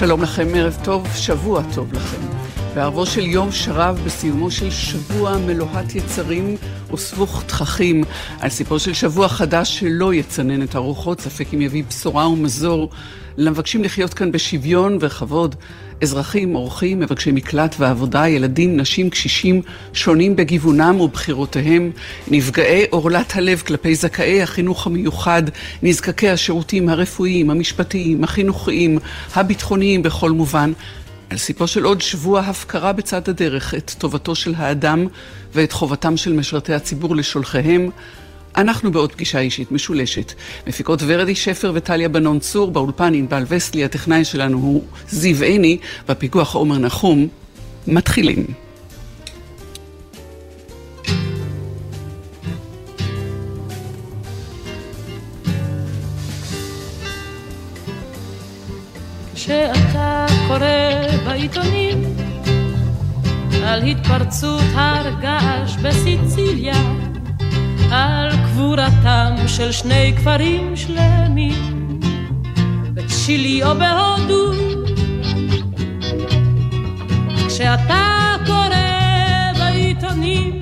שלום לכם, ערב טוב, שבוע טוב לכם. בערבו של יום שרב, בסיומו של שבוע מלוהט יצרים וסבוך תככים, על סיפור של שבוע חדש שלא יצנן את הרוחות, ספק אם יביא בשורה ומזור למבקשים לחיות כאן בשוויון וכבוד. אזרחים, אורחים, מבקשי מקלט ועבודה, ילדים, נשים, קשישים, שונים בגיוונם ובחירותיהם, נפגעי עורלת הלב כלפי זכאי החינוך המיוחד, נזקקי השירותים הרפואיים, המשפטיים, החינוכיים, הביטחוניים בכל מובן. על סיפו של עוד שבוע הפקרה בצד הדרך את טובתו של האדם ואת חובתם של משרתי הציבור לשולחיהם. אנחנו בעוד פגישה אישית משולשת. מפיקות ורדי שפר וטליה בנון צור, באולפן ענבל וסלי, הטכנאי שלנו הוא זיו עיני, בפיקוח עומר נחום. מתחילים. כשאתה קורא בעיתונים על התפרצות הר געש בסיציליה על קבורתם של שני כפרים שלמים בצ'ילי או בהודו. כשאתה קורא בעיתונים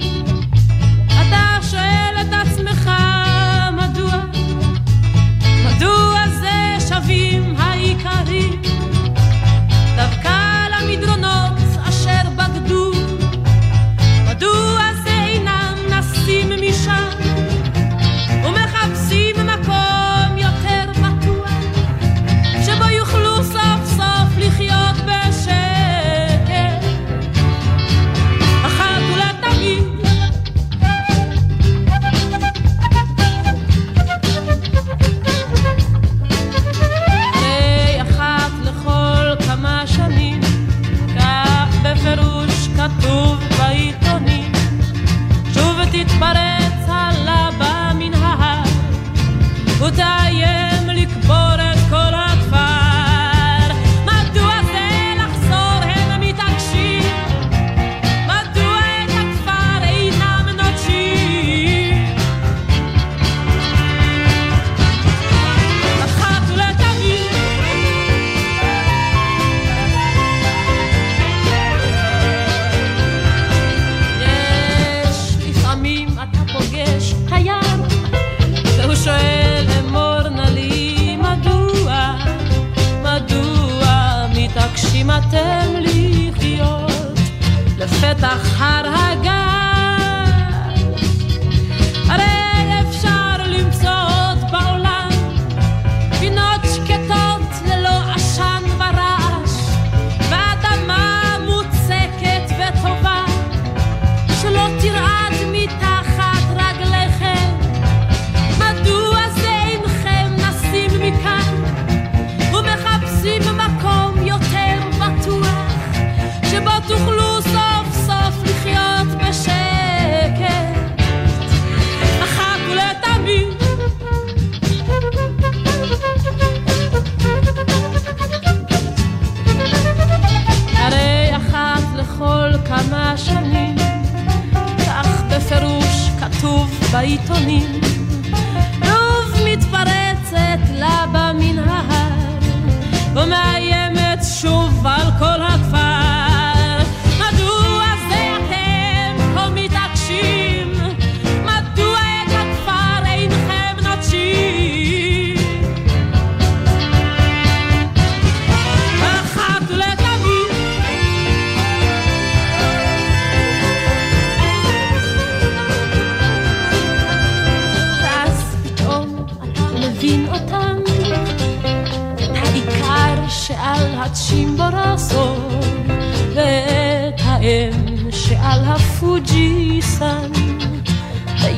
כתוב בעיתונים שוב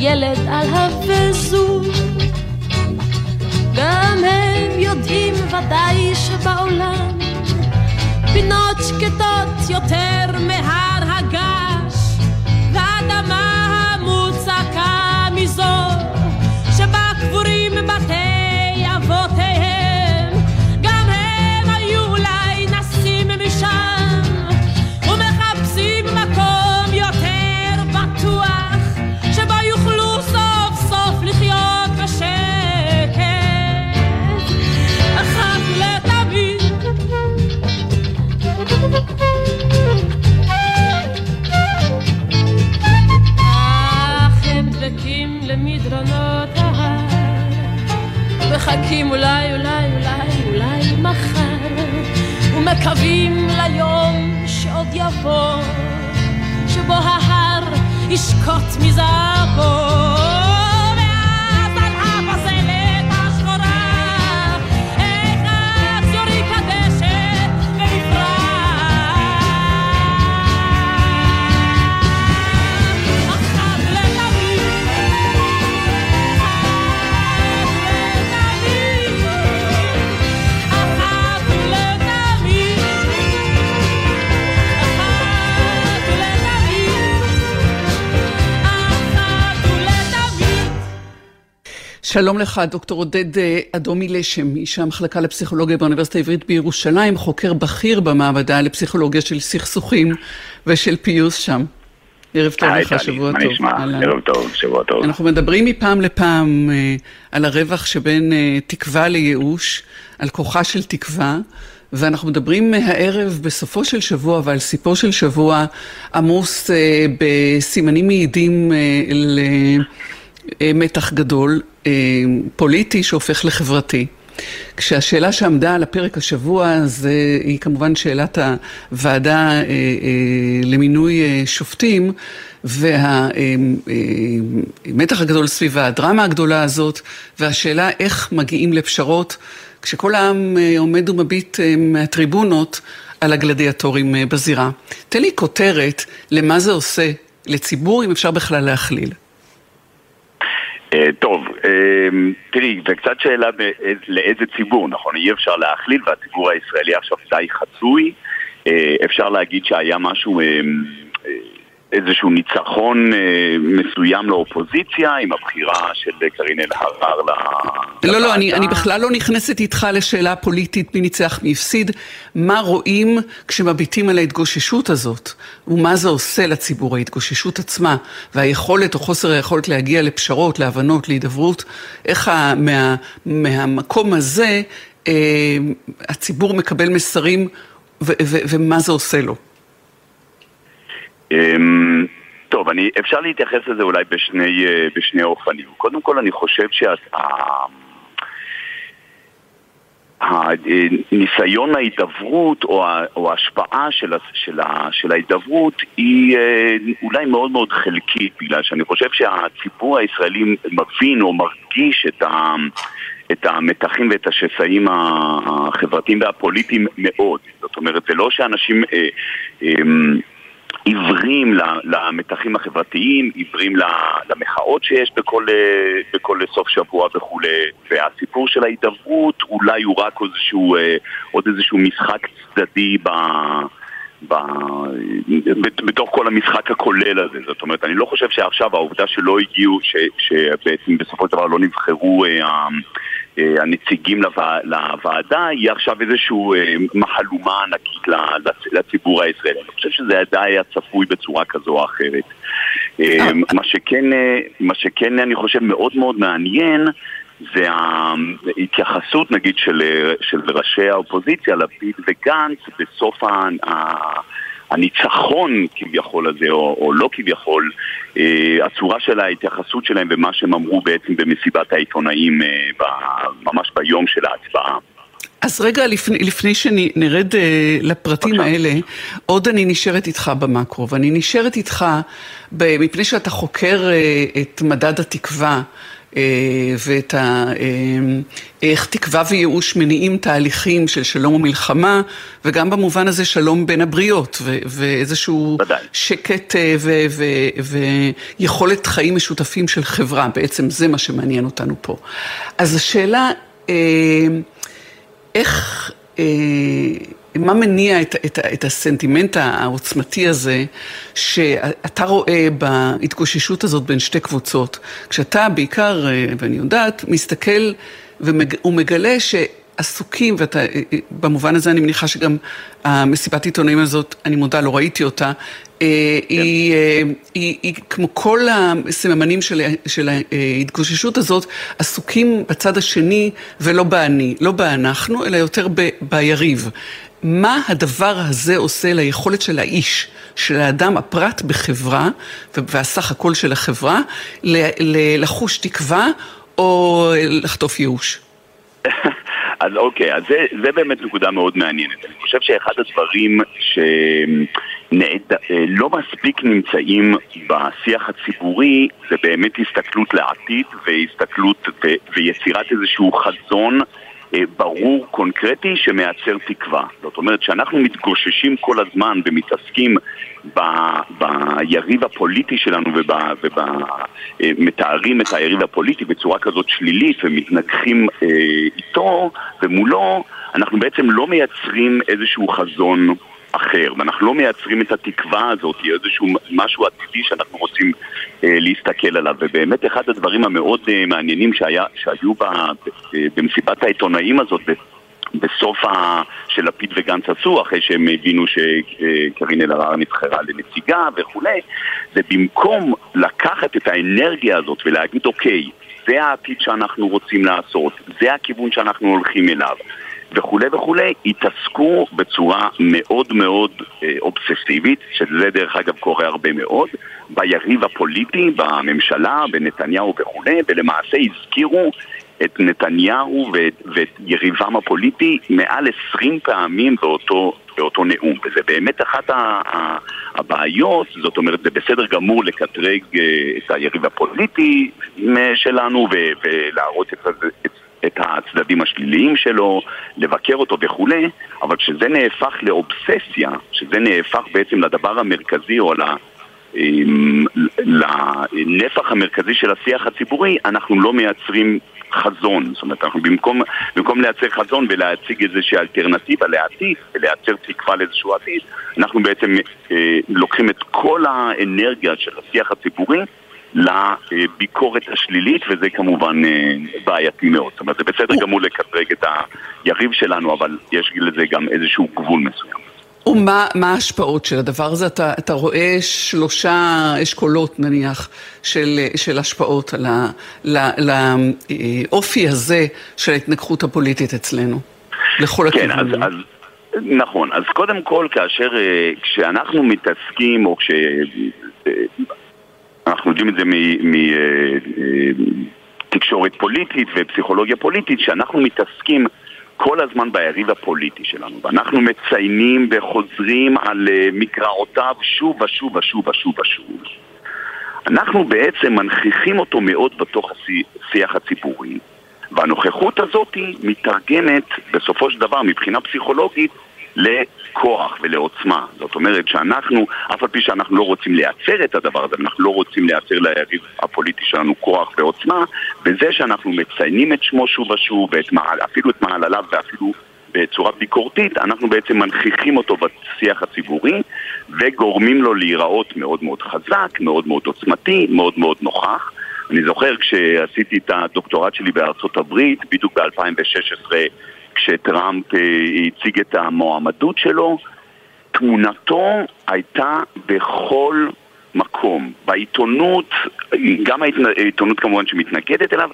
וילד על הווזו גם הם יודעים ודאי שבעולם פינות שקטות יותר מהר מחכים אולי, אולי, אולי, אולי מחר, ומקווים ליום שעוד יבוא, שבו ההר ישקוט מזהבו. שלום לך, דוקטור עודד אה, אדומי לשם, איש המחלקה לפסיכולוגיה באוניברסיטה העברית בירושלים, חוקר בכיר במעבדה לפסיכולוגיה של סכסוכים ושל פיוס שם. ערב טוב לך, שבוע טוב. נשמע? ערב טוב, שבוע טוב. אנחנו מדברים מפעם לפעם אה, על הרווח שבין אה, תקווה לייאוש, על כוחה של תקווה. ואנחנו מדברים הערב בסופו של שבוע ועל סיפו של שבוע עמוס אה, בסימנים מעידים אה, למתח גדול. אה, פוליטי שהופך לחברתי. כשהשאלה שעמדה על הפרק השבוע זה, היא כמובן שאלת הוועדה אה, אה, למינוי שופטים והמתח הגדול סביבה, הדרמה הגדולה הזאת והשאלה איך מגיעים לפשרות כשכל העם עומד ומביט מהטריבונות על הגלדיאטורים בזירה. תן לי כותרת למה זה עושה לציבור, אם אפשר בכלל להכליל. אה, טוב, אה, תראי, זה קצת שאלה לאיזה ציבור, נכון? אי אפשר להכליל, והציבור הישראלי עכשיו די חצוי. אה, אפשר להגיד שהיה משהו איזשהו ניצחון אה, מסוים לאופוזיציה עם הבחירה של קארין אלהרר ל... לא, לא, אני, אני בכלל לא נכנסת איתך לשאלה פוליטית מי ניצח מי הפסיד. מה רואים כשמביטים על ההתגוששות הזאת, ומה זה עושה לציבור, ההתגוששות עצמה, והיכולת או חוסר היכולת להגיע לפשרות, להבנות, להידברות, איך ה, מה, מהמקום הזה אה, הציבור מקבל מסרים ו, ו, ומה זה עושה לו. אמ, טוב, אני, אפשר להתייחס לזה אולי בשני, אה, בשני אופנים. קודם כל, אני חושב שהניסיון ההידברות או, או ההשפעה של, של, של ההידברות היא אה, אולי מאוד מאוד חלקית, בגלל שאני חושב שהציבור הישראלי מבין או מרגיש את ה... את המתחים ואת השסעים החברתיים והפוליטיים מאוד. זאת אומרת, זה לא שאנשים אה, אה, עיוורים למתחים החברתיים, עיוורים למחאות שיש בכל, בכל סוף שבוע וכולי, והסיפור של ההידברות אולי הוא רק איזשהו, אה, עוד איזשהו משחק צדדי ב... ב... בתוך כל המשחק הכולל הזה. זאת אומרת, אני לא חושב שעכשיו העובדה שלא הגיעו, ש... שבעצם בסופו של דבר לא נבחרו אה, אה, הנציגים לוועדה היא עכשיו איזושהי אה, מהלומה ענקית לציבור הישראלי. אני חושב שזה עדיין היה צפוי בצורה כזו או אחרת. אה, מה שכן, מה שכן אני חושב מאוד מאוד מעניין זה ההתייחסות נגיד של, של ראשי האופוזיציה, לפיד וגנץ, בסוף ה... הניצחון כביכול הזה, או, או לא כביכול, אה, הצורה של ההתייחסות שלהם ומה שהם אמרו בעצם במסיבת העיתונאים אה, ב, ממש ביום של ההצבעה. אז רגע, לפני, לפני שנרד אה, לפרטים בבקשה. האלה, עוד אני נשארת איתך במקרו, ואני נשארת איתך מפני שאתה חוקר אה, את מדד התקווה. אה, ואת ה... אה, איך תקווה וייאוש מניעים תהליכים של שלום ומלחמה, וגם במובן הזה שלום בין הבריות, ו- ואיזשהו ודאי. שקט אה, ו- ו- ויכולת חיים משותפים של חברה, בעצם זה מה שמעניין אותנו פה. אז השאלה, איך... מה מניע את, את, את הסנטימנט העוצמתי הזה, שאתה רואה בהתגוששות הזאת בין שתי קבוצות, כשאתה בעיקר, אה, ואני יודעת, מסתכל ומג, ומגלה שעסוקים, ואתה, אה, אה, במובן הזה אני מניחה שגם המסיבת עיתונאים הזאת, אני מודה, לא ראיתי אותה, כן. היא, היא, היא כמו כל הסממנים של, של ההתגוששות הזאת, עסוקים בצד השני ולא באני, לא באנחנו, אלא יותר ב, ביריב. מה הדבר הזה עושה ליכולת של האיש, של האדם, הפרט בחברה, והסך הכל של החברה, לחוש תקווה או לחטוף ייאוש? אז אוקיי, אז זה, זה באמת נקודה מאוד מעניינת. אני חושב שאחד הדברים שלא מספיק נמצאים בשיח הציבורי זה באמת הסתכלות לעתיד והסתכלות ו... ויצירת איזשהו חזון ברור, קונקרטי, שמייצר תקווה. זאת אומרת, שאנחנו מתגוששים כל הזמן ומתעסקים ב, ביריב הפוליטי שלנו ומתארים את היריב הפוליטי בצורה כזאת שלילית ומתנגחים אה, איתו ומולו, אנחנו בעצם לא מייצרים איזשהו חזון אחר, ואנחנו לא מייצרים את התקווה הזאת, איזשהו משהו עתידי שאנחנו רוצים אה, להסתכל עליו. ובאמת אחד הדברים המאוד אה, מעניינים שהיה, שהיו ב, אה, במסיבת העיתונאים הזאת בסוף ה... שלפיד וגנץ עשו, אחרי שהם הבינו שקארין אלהרר נבחרה לנציגה וכולי, זה במקום לקחת את האנרגיה הזאת ולהגיד אוקיי, זה העתיד שאנחנו רוצים לעשות, זה הכיוון שאנחנו הולכים אליו. וכולי וכולי, התעסקו בצורה מאוד מאוד אה, אובססיבית, שזה דרך אגב קורה הרבה מאוד, ביריב הפוליטי, בממשלה, בנתניהו וכולי, ולמעשה הזכירו את נתניהו ואת, ואת יריבם הפוליטי מעל עשרים פעמים באותו, באותו נאום, וזה באמת אחת הבעיות, זאת אומרת זה בסדר גמור לקטרג אה, את היריב הפוליטי אה, שלנו ולהראות את, את, את הצדדים השליליים שלו, לבקר אותו וכולי, אבל כשזה נהפך לאובססיה, כשזה נהפך בעצם לדבר המרכזי או ל... לנפח המרכזי של השיח הציבורי, אנחנו לא מייצרים חזון. זאת אומרת, אנחנו במקום, במקום לייצר חזון ולהציג איזושהי אלטרנטיבה לעתיד ולייצר תקווה לאיזשהו עתיד, אנחנו בעצם אה, לוקחים את כל האנרגיה של השיח הציבורי לביקורת השלילית, וזה כמובן אה, בעייתי מאוד. זאת אומרת, זה בסדר גמור לקטרג את היריב שלנו, אבל יש לזה גם איזשהו גבול מסוים. ומה ההשפעות של הדבר הזה? אתה, אתה רואה שלושה אשכולות נניח של, של השפעות על לאופי הזה של ההתנגחות הפוליטית אצלנו, לכל כן, הכיוונים. אז, אז, נכון, אז קודם כל כאשר, אה, כשאנחנו מתעסקים, או כש... אה, אנחנו יודעים את זה מתקשורת פוליטית ופסיכולוגיה פוליטית, שאנחנו מתעסקים כל הזמן ביריב הפוליטי שלנו, ואנחנו מציינים וחוזרים על אה, מקראותיו שוב ושוב ושוב ושוב ושוב. אנחנו בעצם מנכיחים אותו מאוד בתוך השיח הציבורי, והנוכחות הזאת מתרגמת בסופו של דבר מבחינה פסיכולוגית לכוח ולעוצמה. זאת אומרת שאנחנו, אף על פי שאנחנו לא רוצים לייצר את הדבר הזה, אנחנו לא רוצים לייצר ליריב הפוליטי שלנו כוח ועוצמה, בזה שאנחנו מציינים את שמו שוב ושוב, ואפילו את מעלליו ואפילו בצורה ביקורתית, אנחנו בעצם מנכיחים אותו בשיח הציבורי וגורמים לו להיראות מאוד מאוד חזק, מאוד מאוד עוצמתי, מאוד מאוד נוכח. אני זוכר כשעשיתי את הדוקטורט שלי בארצות הברית, בדיוק ב-2016 כשטראמפ אה, הציג את המועמדות שלו, תמונתו הייתה בכל מקום. בעיתונות, גם העיתונות כמובן שמתנגדת אליו,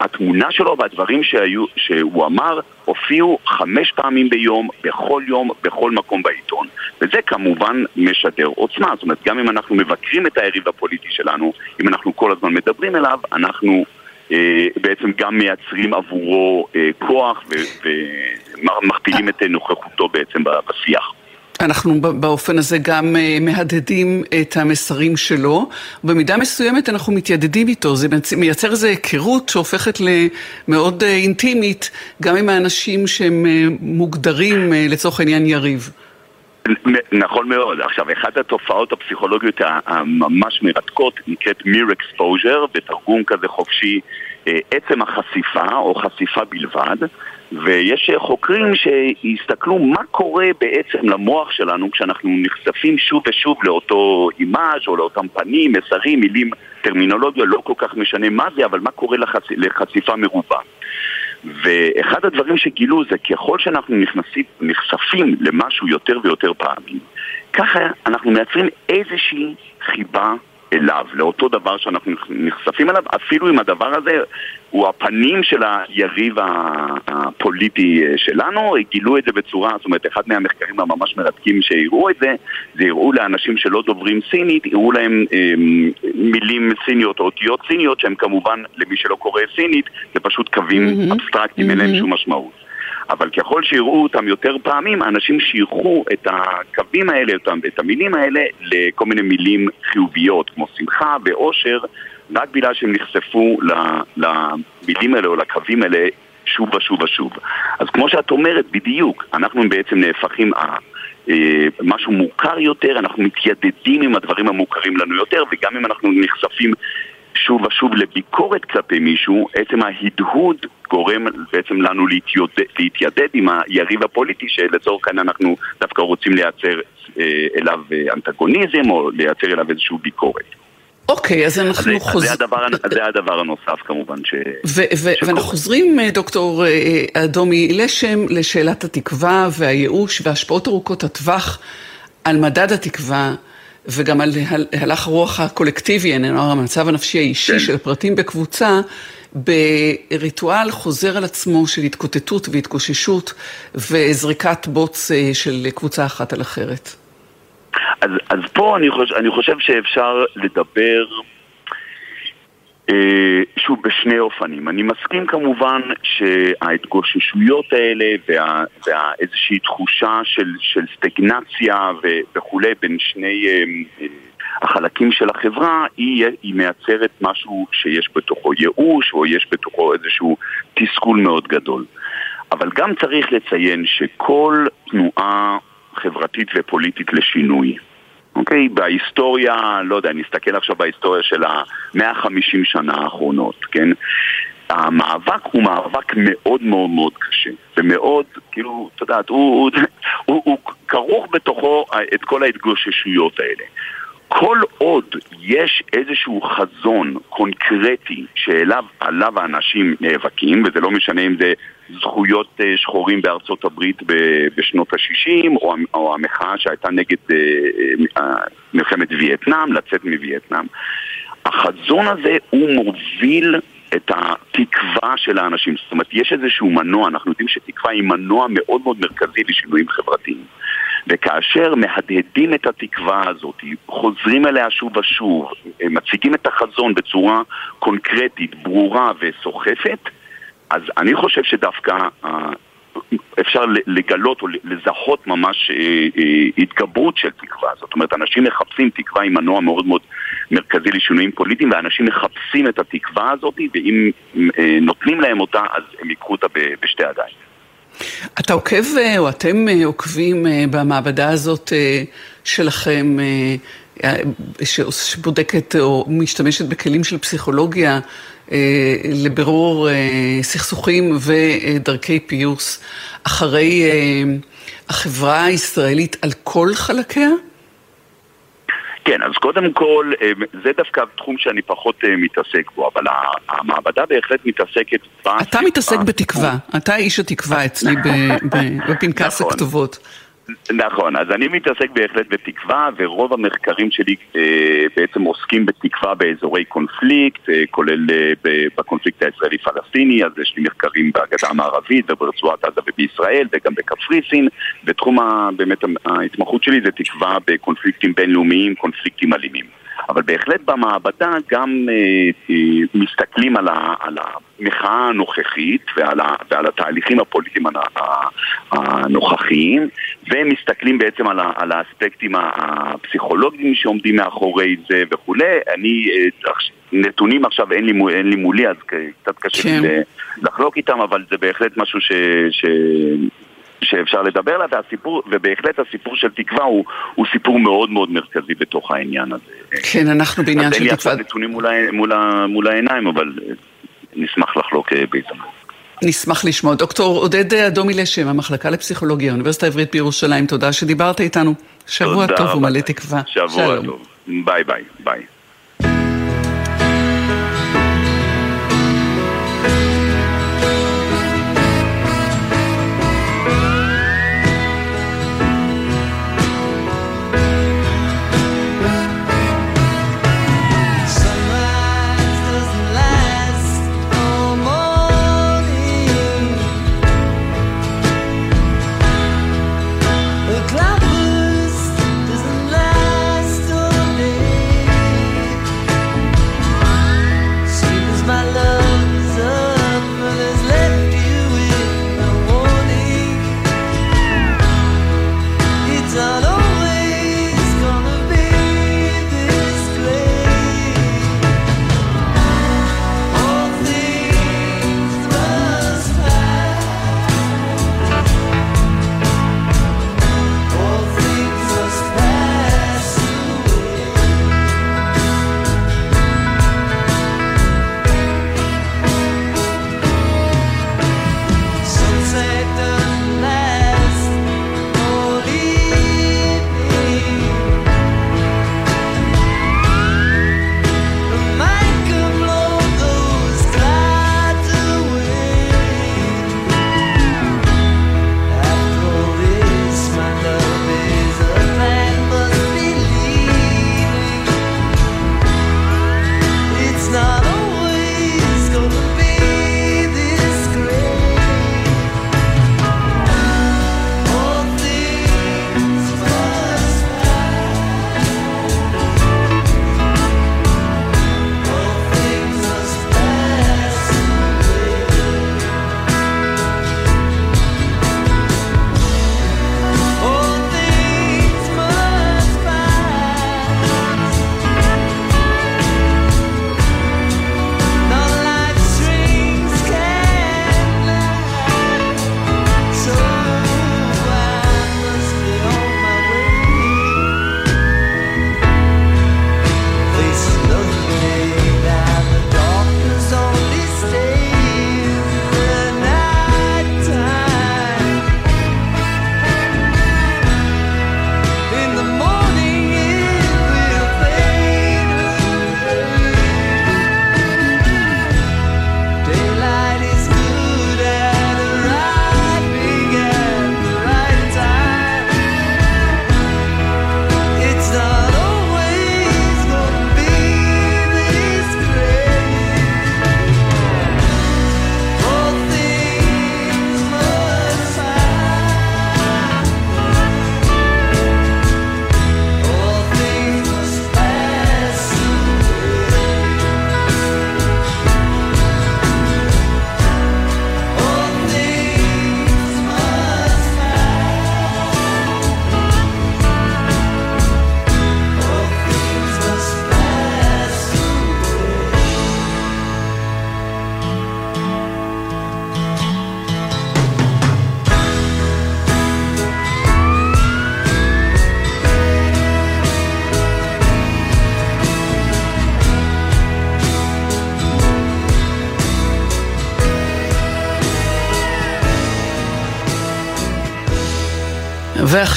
התמונה שלו והדברים שהיו, שהוא אמר הופיעו חמש פעמים ביום, בכל יום, בכל מקום בעיתון. וזה כמובן משדר עוצמה. זאת אומרת, גם אם אנחנו מבקרים את היריב הפוליטי שלנו, אם אנחנו כל הזמן מדברים אליו, אנחנו בעצם גם מייצרים עבורו אה, כוח ומכפילים את נוכחותו בעצם בשיח. אנחנו באופן הזה גם אה, מהדהדים את המסרים שלו. במידה מסוימת אנחנו מתיידדים איתו, זה מייצר איזו היכרות שהופכת למאוד אינטימית, גם עם האנשים שהם מוגדרים לצורך העניין יריב. נכון מאוד. עכשיו, אחת התופעות הפסיכולוגיות הממש מרתקות נקראת מיר אקספוז'ר, בתרגום כזה חופשי, אה, עצם החשיפה או חשיפה בלבד, ויש חוקרים שהסתכלו מה קורה בעצם למוח שלנו כשאנחנו נחשפים שוב ושוב לאותו אימאז' או לאותם פנים, מסרים, מילים, טרמינולוגיה, לא כל כך משנה מה זה, אבל מה קורה לחצ... לחשיפה מרובה. ואחד הדברים שגילו זה ככל שאנחנו נכנסים, נחשפים למשהו יותר ויותר פעמים, ככה אנחנו מייצרים איזושהי חיבה אליו, לאותו דבר שאנחנו נחשפים אליו, אפילו אם הדבר הזה הוא הפנים של היריב הפוליטי שלנו, גילו את זה בצורה, זאת אומרת, אחד מהמחקרים הממש מרתקים שהראו את זה, זה הראו לאנשים שלא דוברים סינית, הראו להם אה, מילים סיניות או אותיות סיניות, שהם כמובן, למי שלא קורא סינית, זה פשוט קווים mm-hmm. אבסטרקטיים, mm-hmm. אין להם שום משמעות. אבל ככל שיראו אותם יותר פעמים, האנשים שייכו את הקווים האלה, את המילים האלה, לכל מיני מילים חיוביות, כמו שמחה ואושר, רק בגלל שהם נחשפו למילים האלה או לקווים האלה שוב ושוב ושוב. אז כמו שאת אומרת, בדיוק, אנחנו בעצם נהפכים... אה, משהו מוכר יותר, אנחנו מתיידדים עם הדברים המוכרים לנו יותר, וגם אם אנחנו נחשפים שוב ושוב לביקורת כלפי מישהו, עצם ההדהוד גורם בעצם לנו להתיודד, להתיידד עם היריב הפוליטי שלצורך העניין אנחנו דווקא רוצים לייצר אה, אליו אה, אנטגוניזם או לייצר אליו איזושהי ביקורת. אוקיי, אז אנחנו חוזרים... זה הדבר הנוסף כמובן ש... ואנחנו חוזרים, אה, דוקטור אדומי לשם, לשאלת התקווה והייאוש והשפעות ארוכות הטווח על מדד התקווה. וגם על הלך הרוח הקולקטיבי, המצב הנפשי האישי כן. של הפרטים בקבוצה, בריטואל חוזר על עצמו של התקוטטות והתגוששות וזריקת בוץ אה, של קבוצה אחת על אחרת. אז, אז פה אני חושב, אני חושב שאפשר לדבר אה, שוב, בשני אופנים. אני מסכים כמובן שההתגוששויות האלה ואיזושהי תחושה של, של סטגנציה וכולי בין שני אה, אה, החלקים של החברה, היא, היא מייצרת משהו שיש בתוכו ייאוש או יש בתוכו איזשהו תסכול מאוד גדול. אבל גם צריך לציין שכל תנועה חברתית ופוליטית לשינוי, אוקיי? בהיסטוריה, לא יודע, נסתכל עכשיו בהיסטוריה של ה-150 שנה האחרונות, כן? המאבק הוא מאבק מאוד מאוד מאוד קשה, ומאוד, כאילו, את יודעת, הוא, הוא, הוא, הוא כרוך בתוכו את כל ההתגוששויות האלה. כל עוד יש איזשהו חזון קונקרטי שאליו עליו האנשים נאבקים, וזה לא משנה אם זה זכויות אה, שחורים בארצות הברית בשנות ה-60, או, או המחאה שהייתה נגד אה, אה, מלחמת וייטנאם, לצאת מווייטנאם. החזון הזה הוא מוביל את התקווה של האנשים. זאת אומרת, יש איזשהו מנוע, אנחנו יודעים שתקווה היא מנוע מאוד מאוד מרכזי לשינויים חברתיים. וכאשר מהדהדים את התקווה הזאת, חוזרים אליה שוב ושוב, מציגים את החזון בצורה קונקרטית, ברורה וסוחפת, אז אני חושב שדווקא אה, אפשר לגלות או לזהות ממש אה, אה, התגברות של תקווה. זאת אומרת, אנשים מחפשים תקווה עם מנוע מאוד מאוד מרכזי לשינויים פוליטיים, ואנשים מחפשים את התקווה הזאת, ואם נותנים להם אותה, אז הם ייקחו אותה בשתי ידיים. אתה עוקב, או אתם עוקבים במעבדה הזאת שלכם, שבודקת או משתמשת בכלים של פסיכולוגיה, אה, לבירור אה, סכסוכים ודרכי פיוס אחרי אה, החברה הישראלית על כל חלקיה? כן, אז קודם כל, זה דווקא תחום שאני פחות מתעסק בו, אבל המעבדה בהחלט מתעסקת... אתה מתעסק בתקווה, אתה איש התקווה אצלי בפנקס נכון. הכתובות. נכון, אז אני מתעסק בהחלט בתקווה, ורוב המחקרים שלי אה, בעצם עוסקים בתקווה באזורי קונפליקט, אה, כולל אה, בקונפליקט הישראלי-פלסטיני, אז יש לי מחקרים בגדה המערבית וברצועת עזה ובישראל, וגם בקפריסין, ותחום באמת ההתמחות שלי זה תקווה בקונפליקטים בינלאומיים, קונפליקטים אלימים. אבל בהחלט במעבדה גם אה, אה, מסתכלים על, ה, על המחאה הנוכחית ועל, ה, ועל התהליכים הפוליטיים הנוכחיים ומסתכלים בעצם על, ה, על האספקטים הפסיכולוגיים שעומדים מאחורי זה וכולי. אני, אה, נתונים עכשיו אין לי, אין לי מולי אז קצת קשה כן. לחלוק איתם, אבל זה בהחלט משהו ש... ש שאפשר לדבר עליו, והסיפור, ובהחלט הסיפור של תקווה הוא, הוא סיפור מאוד מאוד מרכזי בתוך העניין הזה. כן, אנחנו בעניין של תקווה. אז אין לי עכשיו נתונים מול, מול, מול העיניים, אבל אה, נשמח לחלוק אה, בהזדמנות. נשמח לשמוע. דוקטור עודד אדומי לשם, המחלקה לפסיכולוגיה, האוניברסיטה העברית בירושלים, תודה שדיברת איתנו. שבוע טוב ומלא תקווה. שבוע שלום. טוב. ביי ביי. ביי.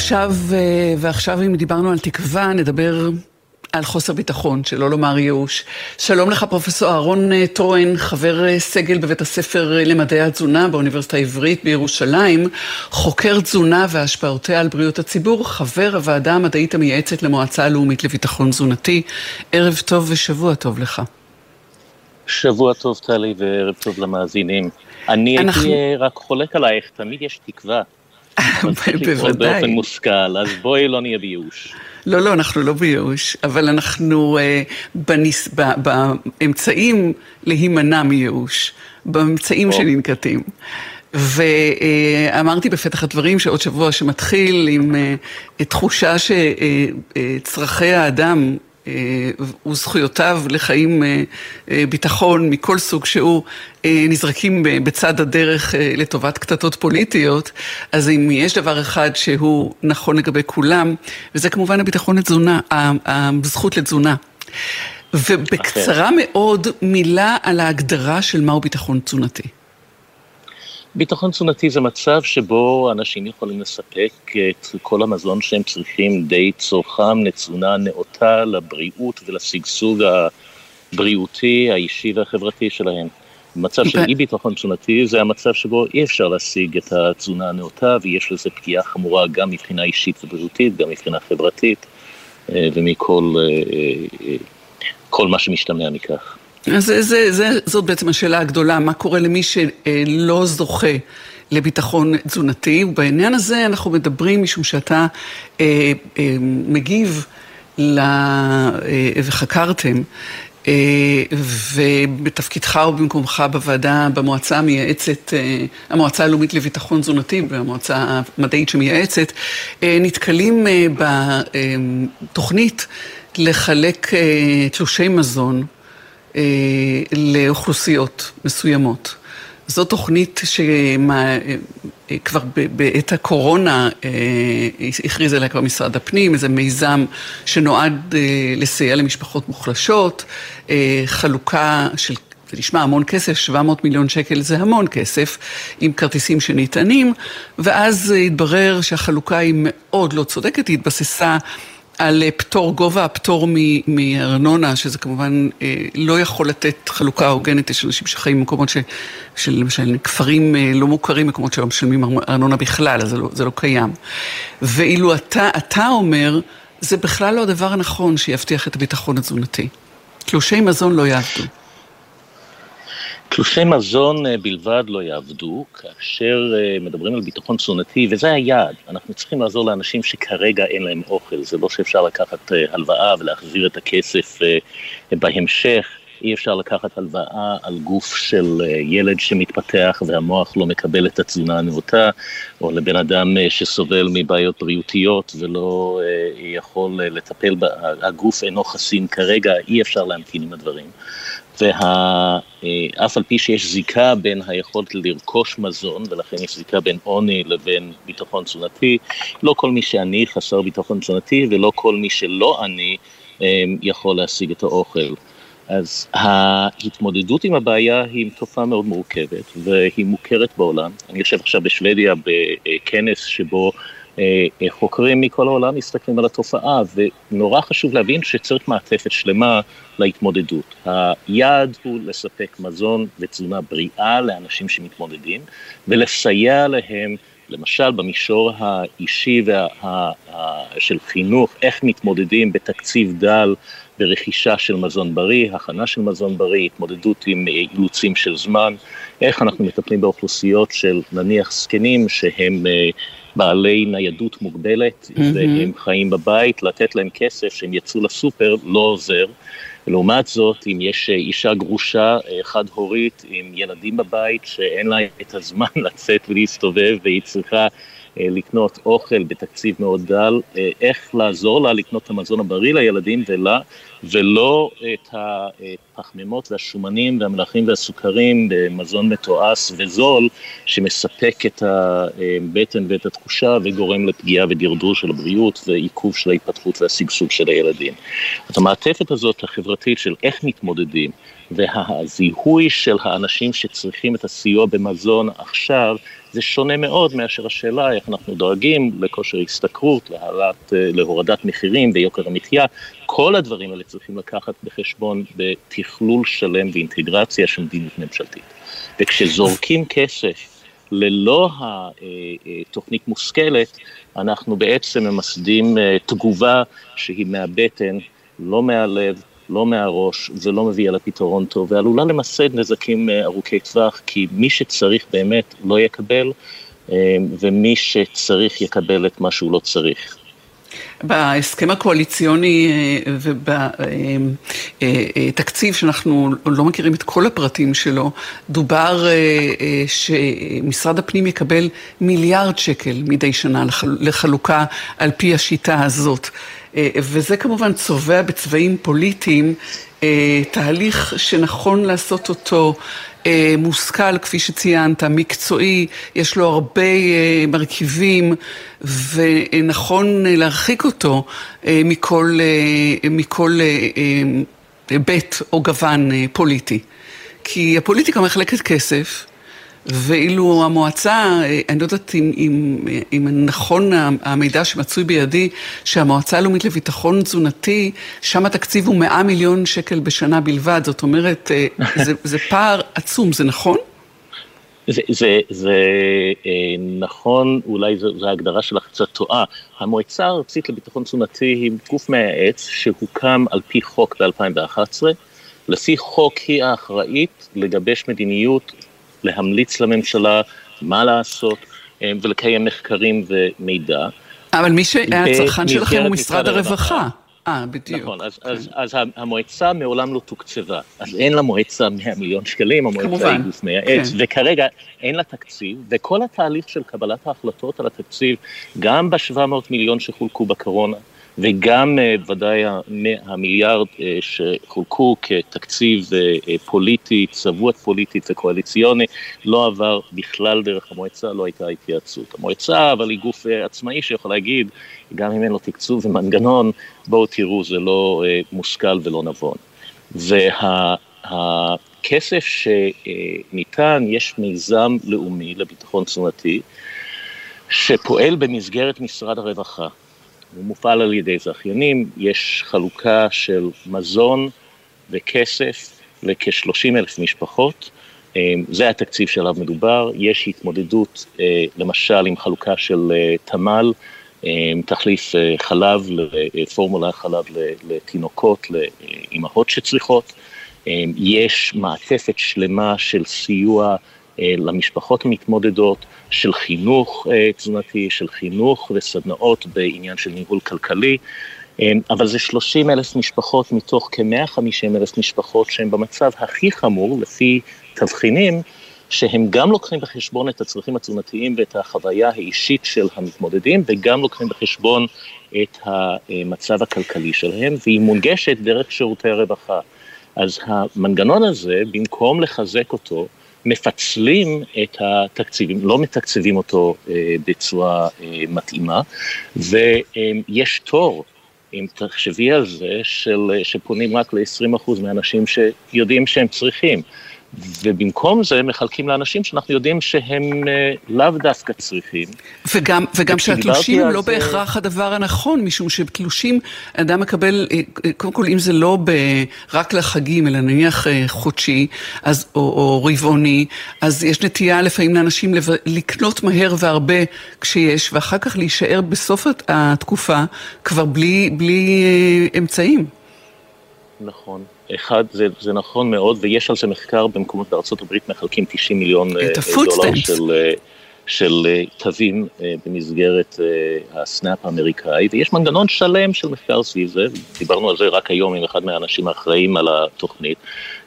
ועכשיו, אה, ועכשיו אם דיברנו על תקווה, נדבר על חוסר ביטחון, שלא לומר ייאוש. שלום לך פרופסור אהרון אה, טרואן, חבר אה, סגל בבית הספר למדעי התזונה באוניברסיטה העברית בירושלים, חוקר תזונה והשפעותיה על בריאות הציבור, חבר הוועדה המדעית המייעצת למועצה הלאומית לביטחון תזונתי. ערב טוב ושבוע טוב לך. שבוע טוב טלי וערב טוב למאזינים. אני אנחנו... הייתי רק חולק עלייך, תמיד יש תקווה. בוודאי. באופן מושכל, אז בואי לא נהיה בייאוש. לא, לא, אנחנו לא בייאוש, אבל אנחנו uh, בניס, ב, באמצעים להימנע מייאוש, באמצעים שננקטים. ואמרתי בפתח הדברים שעוד שבוע שמתחיל עם uh, תחושה שצרכי האדם אה, וזכויותיו לחיים אה, אה, ביטחון מכל סוג שהוא נזרקים בצד הדרך לטובת קטטות פוליטיות, אז אם יש דבר אחד שהוא נכון לגבי כולם, וזה כמובן הביטחון לתזונה, הזכות לתזונה. ובקצרה מאוד מילה על ההגדרה של מהו ביטחון תזונתי. ביטחון תזונתי זה מצב שבו אנשים יכולים לספק את כל המזון שהם צריכים די צורכם לתזונה נאותה לבריאות ולשגשוג הבריאותי, האישי והחברתי שלהם. במצב של אי ביטחון תזונתי זה המצב שבו אי אפשר להשיג את התזונה הנאותה ויש לזה פגיעה חמורה גם מבחינה אישית ובריאותית, גם מבחינה חברתית אה, ומכל אה, אה, כל מה שמשתמע מכך. אז זה, זה, זה, זאת בעצם השאלה הגדולה, מה קורה למי שלא זוכה לביטחון תזונתי, ובעניין הזה אנחנו מדברים משום שאתה אה, אה, מגיב ל... אה, וחקרתם, אה, ובתפקידך ובמקומך בוועדה, במועצה המייעצת, אה, המועצה הלאומית לביטחון תזונתי, והמועצה המדעית שמייעצת, אה, נתקלים אה, בתוכנית לחלק אה, תלושי מזון. אה, לאוכלוסיות מסוימות. זו תוכנית שכבר אה, בעת הקורונה אה, הכריז עליה כבר משרד הפנים, איזה מיזם שנועד לסייע למשפחות מוחלשות, חלוקה של זה נשמע המון כסף, 700 מיליון שקל זה המון כסף, עם כרטיסים שניתנים, ואז התברר שהחלוקה היא מאוד לא צודקת, היא התבססה על אה, פטור, גובה הפטור מארנונה, שזה כמובן אה, לא יכול לתת חלוקה הוגנת, יש אנשים שחיים במקומות של למשל כפרים אה, לא מוכרים, מקומות שלא משלמים ארנונה בכלל, אז זה לא, זה לא קיים. ואילו אתה, אתה אומר, זה בכלל לא הדבר הנכון שיבטיח את הביטחון התזונתי. תלושי מזון לא יעבדו. תלושי מזון אה, בלבד לא יעבדו, כאשר אה, מדברים על ביטחון תזונתי, וזה היעד, אנחנו צריכים לעזור לאנשים שכרגע אין להם אוכל, זה לא שאפשר לקחת אה, הלוואה ולהחזיר את הכסף בהמשך, אי אפשר לקחת הלוואה על גוף של ילד שמתפתח והמוח לא מקבל את התזונה הנאותה, או לבן אדם שסובל מבעיות בריאותיות ולא יכול לטפל, הגוף אינו חסין כרגע, אי אפשר להמתין עם הדברים. ואף על פי שיש זיקה בין היכולת לרכוש מזון, ולכן יש זיקה בין עוני לבין ביטחון תזונתי, לא כל מי שעני חסר ביטחון תזונתי, ולא כל מי שלא עני אמ, יכול להשיג את האוכל. אז ההתמודדות עם הבעיה היא תופעה מאוד מורכבת, והיא מוכרת בעולם. אני יושב עכשיו בשוודיה בכנס שבו אה, אה, חוקרים מכל העולם מסתכלים על התופעה, ונורא חשוב להבין שצריך מעטפת שלמה להתמודדות. היעד הוא לספק מזון ותזונה בריאה לאנשים שמתמודדים, ולסייע להם, למשל במישור האישי וה, של חינוך, איך מתמודדים בתקציב דל ברכישה של מזון בריא, הכנה של מזון בריא, התמודדות עם אילוצים של זמן, איך אנחנו מטפלים באוכלוסיות של נניח זקנים שהם אה, בעלי ניידות מוגבלת, mm-hmm. והם חיים בבית, לתת להם כסף שהם יצאו לסופר לא עוזר. לעומת זאת, אם יש אישה גרושה, אה, חד-הורית, עם ילדים בבית, שאין לה את הזמן לצאת ולהסתובב, והיא צריכה אה, לקנות אוכל בתקציב מאוד דל, אה, איך לעזור לה לקנות את המזון הבריא לילדים ולה, ולא את הפחמימות והשומנים והמלחים והסוכרים במזון מתועש וזול, שמספק את הבטן ואת התחושה וגורם לפגיעה ודרדור של הבריאות ועיכוב של ההתפתחות והשגשוג של הילדים. אז המעטפת הזאת החברתית של איך מתמודדים והזיהוי של האנשים שצריכים את הסיוע במזון עכשיו, זה שונה מאוד מאשר השאלה איך אנחנו דואגים לכושר השתכרות, להעלת, להורדת מחירים ויוקר המחיה. כל הדברים האלה צריכים לקחת בחשבון בתכלול שלם ואינטגרציה של מדיניות ממשלתית. וכשזורקים כסף ללא התוכנית מושכלת, אנחנו בעצם ממסדים תגובה שהיא מהבטן, לא מהלב, לא מהראש, ולא מביאה לפתרון טוב, ועלולה למסד נזקים ארוכי טווח, כי מי שצריך באמת לא יקבל, ומי שצריך יקבל את מה שהוא לא צריך. בהסכם הקואליציוני ובתקציב, שאנחנו לא מכירים את כל הפרטים שלו, דובר שמשרד הפנים יקבל מיליארד שקל מדי שנה לחלוקה על פי השיטה הזאת. וזה כמובן צובע בצבעים פוליטיים תהליך שנכון לעשות אותו מושכל, כפי שציינת, מקצועי, יש לו הרבה מרכיבים ונכון להרחיק אותו מכל, מכל בית או גוון פוליטי. כי הפוליטיקה מחלקת כסף ואילו המועצה, אני לא יודעת אם, אם, אם נכון המידע שמצוי בידי, שהמועצה הלאומית לביטחון תזונתי, שם התקציב הוא 100 מיליון שקל בשנה בלבד, זאת אומרת, זה, זה פער עצום, זה נכון? זה, זה, זה אה, נכון, אולי זו, זו ההגדרה שלך קצת טועה. המועצה הארצית לביטחון תזונתי היא גוף מייעץ שהוקם על פי חוק ב-2011. לפי חוק היא האחראית לגבש מדיניות להמליץ לממשלה מה לעשות אה, ולקיים מחקרים ומידע. אבל מי שהיה הצרכן שלכם הוא משרד הרווחה. אה, בדיוק. נכון, אז, כן. אז, אז המועצה מעולם לא תוקצבה, אז אין למועצה 100 מיליון שקלים, המועצה היא גוף מייעץ, כן. וכרגע אין לה תקציב, וכל התהליך של קבלת ההחלטות על התקציב, גם ב-700 מיליון שחולקו בקורונה, וגם אה, ודאי המיליארד אה, שחולקו כתקציב אה, פוליטי, צבוע פוליטית וקואליציוני, לא עבר בכלל דרך המועצה, לא הייתה התייעצות. המועצה, אבל היא גוף עצמאי שיכול להגיד, גם אם אין לו תקצוב ומנגנון, בואו תראו, זה לא מושכל ולא נבון. והכסף שניתן, יש מיזם לאומי לביטחון תזונתי, שפועל במסגרת משרד הרווחה. הוא מופעל על ידי זכיינים, יש חלוקה של מזון וכסף לכ-30 אלף משפחות, אה, זה התקציב שעליו מדובר, יש התמודדות אה, למשל עם חלוקה של אה, תמ"ל, תחליף חלב, פורמולה חלב לתינוקות, לאימהות שצריכות, יש מעטפת שלמה של סיוע למשפחות המתמודדות, של חינוך אה, תזונתי, של חינוך וסדנאות בעניין של ניהול כלכלי, אה, אבל זה 30 אלף משפחות מתוך כ-150 אלף משפחות שהן במצב הכי חמור, לפי תבחינים, שהם גם לוקחים בחשבון את הצרכים התזונתיים ואת החוויה האישית של המתמודדים, וגם לוקחים בחשבון את המצב הכלכלי שלהם, והיא מונגשת דרך שירותי הרווחה. אז המנגנון הזה, במקום לחזק אותו, מפצלים את התקציבים, לא מתקצבים אותו אה, בצורה אה, מתאימה, ויש תור, אם תחשבי על זה, של, שפונים רק ל-20% מהאנשים שיודעים שהם צריכים. ובמקום זה מחלקים לאנשים שאנחנו יודעים שהם אה, לאו דווקא צריכים. וגם, וגם שהתלושים הם לא זה... בהכרח הדבר הנכון, משום שבתלושים אדם מקבל, אה, אה, קודם כל אם זה לא ב, רק לחגים, אלא נניח חודשי אז, או, או רבעוני, אז יש נטייה לפעמים לאנשים לב, לקנות מהר והרבה כשיש, ואחר כך להישאר בסוף התקופה כבר בלי, בלי אמצעים. נכון. אחד, זה, זה נכון מאוד, ויש על זה מחקר במקומות בארצות הברית מחלקים 90 מיליון אה, דולר של, אה, של אה, תווים במסגרת הסנאפ האמריקאי, ויש מנגנון שלם של מחקר סביב זה, דיברנו על זה רק היום עם אחד מהאנשים האחראים על התוכנית,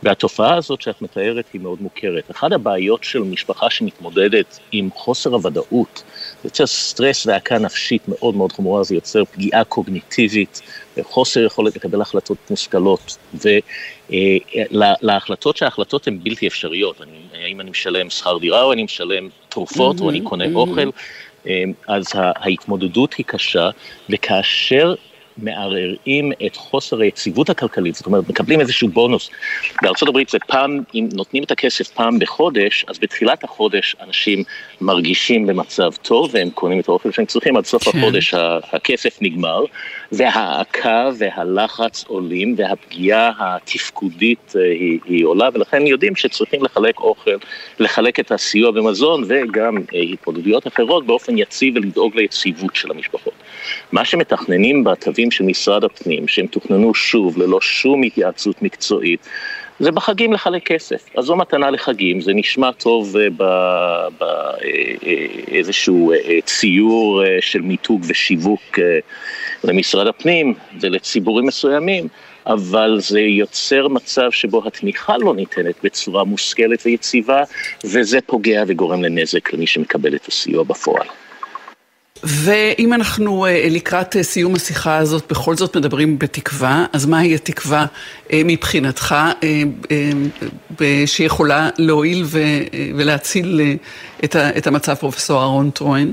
והתופעה הזאת שאת מתארת היא מאוד מוכרת. אחת הבעיות של משפחה שמתמודדת עם חוסר הוודאות, זה יוצר סטרס והעקה נפשית מאוד מאוד חמורה, זה יוצר פגיעה קוגניטיבית, חוסר יכולת לקבל החלטות מושכלות, ולהחלטות שההחלטות הן בלתי אפשריות, אני, האם אני משלם שכר דירה או אני משלם תרופות או אני קונה אוכל, אה, אז ההתמודדות היא קשה, וכאשר מערערים את חוסר היציבות הכלכלית, זאת אומרת, מקבלים איזשהו בונוס. הברית זה פעם, אם נותנים את הכסף פעם בחודש, אז בתחילת החודש אנשים מרגישים במצב טוב והם קונים את האוכל שהם צריכים, עד סוף כן. החודש הכסף נגמר, וההעקה והלחץ עולים והפגיעה התפקודית אה, היא, היא עולה, ולכן יודעים שצריכים לחלק אוכל, לחלק את הסיוע במזון וגם אה, התמודדויות אחרות באופן יציב ולדאוג ליציבות של המשפחות. מה שמתכננים בתווים של משרד הפנים, שהם תוכננו שוב ללא שום התייעצות מקצועית, זה בחגים לחלק כסף. אז זו מתנה לחגים, זה נשמע טוב באיזשהו אה, אה, אה, ציור של מיתוג ושיווק למשרד הפנים ולציבורים מסוימים, אבל זה יוצר מצב שבו התמיכה לא ניתנת בצורה מושכלת ויציבה, וזה פוגע וגורם לנזק למי שמקבל את הסיוע בפועל. ואם אנחנו אה, לקראת אה, סיום השיחה הזאת בכל זאת מדברים בתקווה, אז מהי התקווה אה, מבחינתך שיכולה להועיל ולהציל את המצב, פרופסור אהרון טרואן?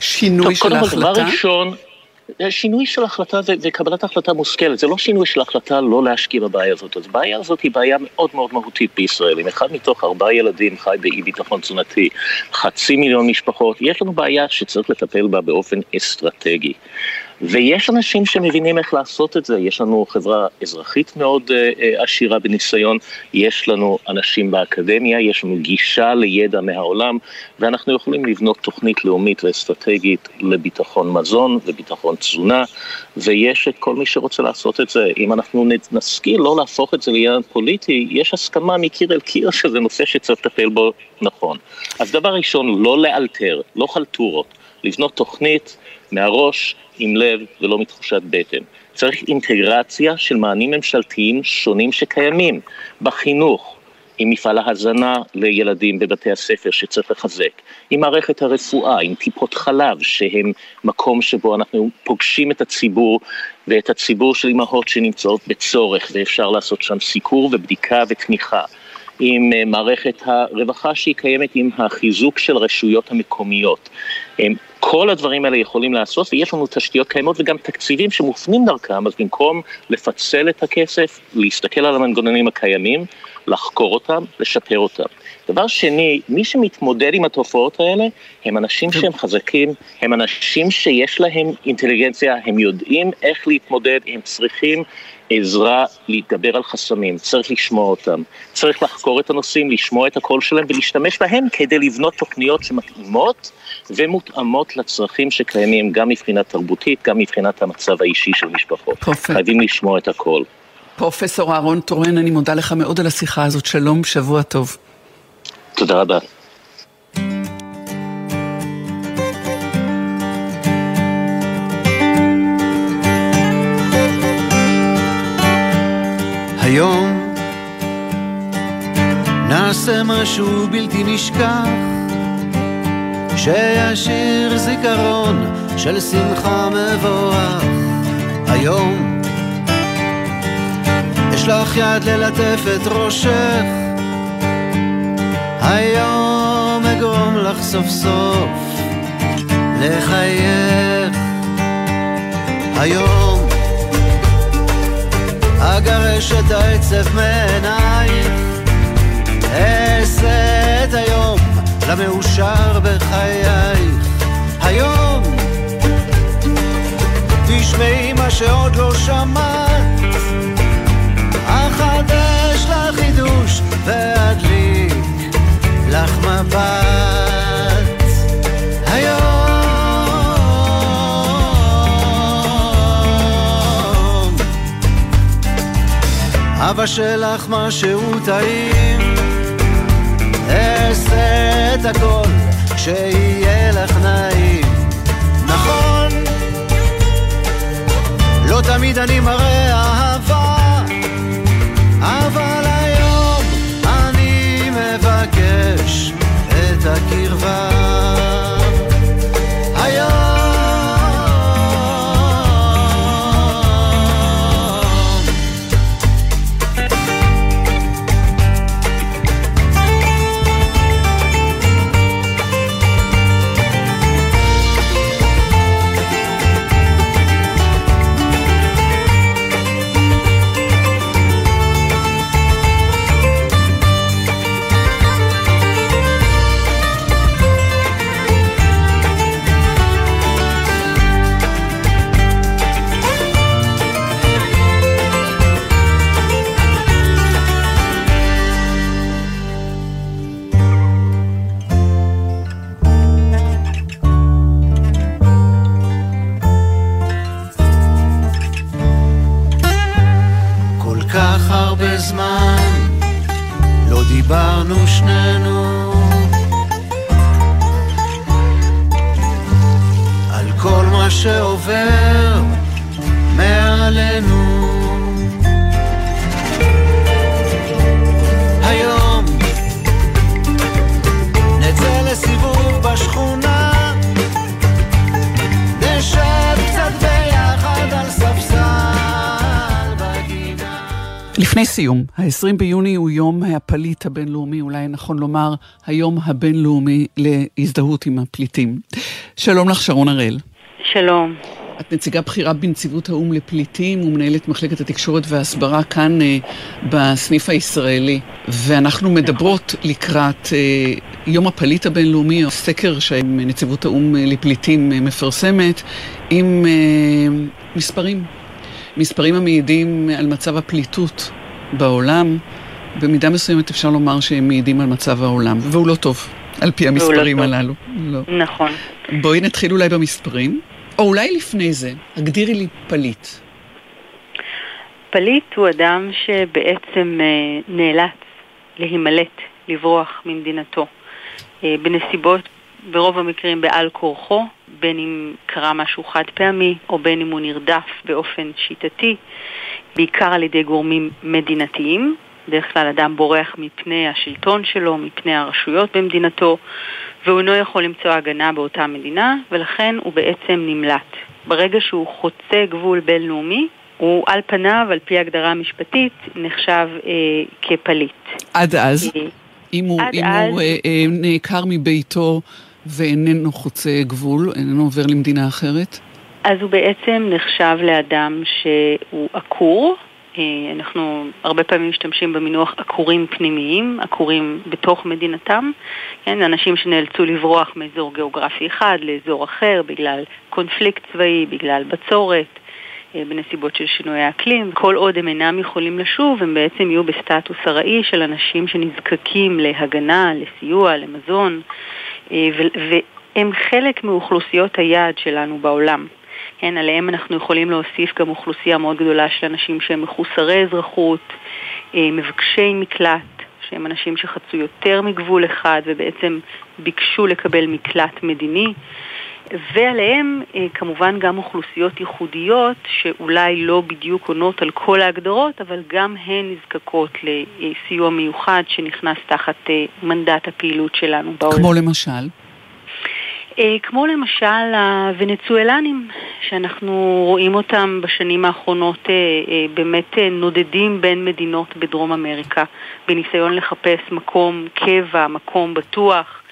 שינוי של ההחלטה? טוב, קודם כל, דבר ראשון, שינוי של החלטה וקבלת החלטה מושכלת, זה לא שינוי של החלטה לא להשקיע בבעיה הזאת, אז הבעיה הזאת היא בעיה מאוד מאוד מהותית בישראל, אם אחד מתוך ארבעה ילדים חי באי ביטחון תזונתי, חצי מיליון משפחות, יש לנו בעיה שצריך לטפל בה באופן אסטרטגי. ויש אנשים שמבינים איך לעשות את זה, יש לנו חברה אזרחית מאוד uh, uh, עשירה בניסיון, יש לנו אנשים באקדמיה, יש לנו גישה לידע מהעולם, ואנחנו יכולים לבנות תוכנית לאומית ואסטרטגית לביטחון מזון וביטחון תזונה, ויש את כל מי שרוצה לעשות את זה. אם אנחנו נשכיל לא להפוך את זה לעניין פוליטי, יש הסכמה מקיר אל קיר שזה נושא שצריך לטפל בו נכון. אז דבר ראשון, לא לאלתר, לא חלטורות, לבנות תוכנית מהראש, עם לב ולא מתחושת בטן. צריך אינטגרציה של מענים ממשלתיים שונים שקיימים בחינוך, עם מפעל ההזנה לילדים בבתי הספר שצריך לחזק, עם מערכת הרפואה, עם טיפות חלב שהם מקום שבו אנחנו פוגשים את הציבור ואת הציבור של אימהות שנמצאות בצורך ואפשר לעשות שם סיקור ובדיקה ותמיכה. עם אה, מערכת הרווחה שהיא קיימת עם החיזוק של רשויות המקומיות. כל הדברים האלה יכולים לעשות, ויש לנו תשתיות קיימות וגם תקציבים שמופנים דרכם, אז במקום לפצל את הכסף, להסתכל על המנגנונים הקיימים, לחקור אותם, לשפר אותם. דבר שני, מי שמתמודד עם התופעות האלה, הם אנשים שהם חזקים, הם אנשים שיש להם אינטליגנציה, הם יודעים איך להתמודד, הם צריכים עזרה להתגבר על חסמים, צריך לשמוע אותם, צריך לחקור את הנושאים, לשמוע את הקול שלהם ולהשתמש בהם כדי לבנות תוכניות שמתאימות ומותאמות לצרכים שקיימים גם מבחינה תרבותית, גם מבחינת המצב האישי של משפחות. פרופ... חייבים לשמוע את הקול. פרופסור אהרון טורן, אני מודה לך מאוד על השיחה הזאת. שלום, שבוע טוב. תודה רבה. היום. נעשה משהו בלתי נשכח שישיר זיכרון של שמחה מבורך. היום. יש לך יד ללטף את ראשך. היום אגרום לך סוף סוף לחייך. היום אגרש את העצב מעינייך אעשה את היום למאושר בחייך היום תשמעי מה שעוד לא שמעת. אחדש לך חידוש ואדליק לך מבט אבא שלך משהו טעים. אעשה את הכל שיהיה לך נעים. נכון לא תמיד אני מראה אהבה אבל היום אני מבקש את הקרבה שעובר מעלינו היום נצא לסיבוב בשכונה נשב קצת ביחד על ספסל בגינה לפני סיום, ה-20 ביוני הוא יום הפליט הבינלאומי, אולי נכון לומר היום הבינלאומי להזדהות עם הפליטים. שלום לך, שרון הראל. שלום. את נציגה בכירה בנציבות האו"ם לפליטים ומנהלת מחלקת התקשורת וההסברה כאן אה, בסניף הישראלי. ואנחנו מדברות לקראת אה, יום הפליט הבינלאומי, סקר שנציבות האו"ם לפליטים אה, מפרסמת, עם אה, מספרים. מספרים המעידים על מצב הפליטות בעולם. במידה מסוימת אפשר לומר שהם מעידים על מצב העולם, והוא לא טוב, על פי המספרים לא. הללו. לא. נכון. בואי נתחיל אולי במספרים, או אולי לפני זה, הגדירי לי פליט. פליט הוא אדם שבעצם אה, נאלץ להימלט, לברוח ממדינתו, אה, בנסיבות, ברוב המקרים בעל כורחו, בין אם קרה משהו חד פעמי, או בין אם הוא נרדף באופן שיטתי, בעיקר על ידי גורמים מדינתיים. בדרך כלל אדם בורח מפני השלטון שלו, מפני הרשויות במדינתו, והוא אינו יכול למצוא הגנה באותה מדינה, ולכן הוא בעצם נמלט. ברגע שהוא חוצה גבול בינלאומי, הוא על פניו, על פי הגדרה המשפטית, נחשב אה, כפליט. עד אז, אה, אם הוא, אם אז- הוא אה, אה, נעקר מביתו ואיננו חוצה גבול, איננו עובר למדינה אחרת? אז הוא בעצם נחשב לאדם שהוא עקור. אה, אנחנו הרבה פעמים משתמשים במינוח עקורים פנימיים, עקורים בתוך מדינתם. כן, אנשים שנאלצו לברוח מאזור גיאוגרפי אחד לאזור אחר בגלל קונפליקט צבאי, בגלל בצורת. אה, בנסיבות של שינוי האקלים. כל עוד הם אינם יכולים לשוב, הם בעצם יהיו בסטטוס ארעי של אנשים שנזקקים להגנה, לסיוע, למזון, אה, והם חלק מאוכלוסיות היעד שלנו בעולם. כן, עליהם אנחנו יכולים להוסיף גם אוכלוסייה מאוד גדולה של אנשים שהם מחוסרי אזרחות, אה, מבקשי מקלט, שהם אנשים שחצו יותר מגבול אחד ובעצם ביקשו לקבל מקלט מדיני. ועליהם אה, כמובן גם אוכלוסיות ייחודיות שאולי לא בדיוק עונות על כל ההגדרות, אבל גם הן נזקקות לסיוע מיוחד שנכנס תחת אה, מנדט הפעילות שלנו בעולם. כמו למשל? אה, כמו למשל הוונצואלנים, שאנחנו רואים אותם בשנים האחרונות אה, אה, באמת נודדים בין מדינות בדרום אמריקה, בניסיון לחפש מקום קבע, מקום בטוח.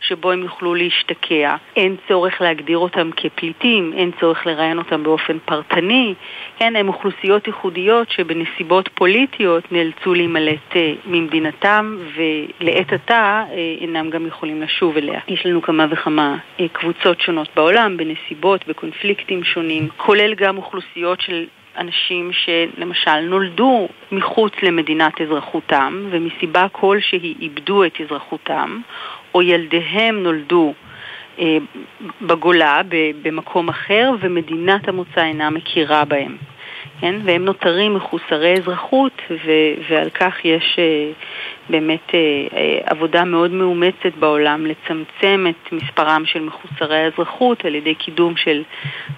שבו הם יוכלו להשתקע. אין צורך להגדיר אותם כפליטים, אין צורך לראיין אותם באופן פרטני. כן, הם אוכלוסיות ייחודיות שבנסיבות פוליטיות נאלצו להימלט אה, ממדינתם, ולעת עתה אה, אינם גם יכולים לשוב אליה. יש לנו כמה וכמה אה, קבוצות שונות בעולם, בנסיבות, בקונפליקטים שונים, כולל גם אוכלוסיות של אנשים שלמשל נולדו מחוץ למדינת אזרחותם ומסיבה כלשהי איבדו את אזרחותם או ילדיהם נולדו אה, בגולה, במקום אחר, ומדינת המוצא אינה מכירה בהם. כן? והם נותרים מחוסרי אזרחות, ו- ועל כך יש אה, באמת אה, אה, עבודה מאוד מאומצת בעולם לצמצם את מספרם של מחוסרי האזרחות על ידי קידום של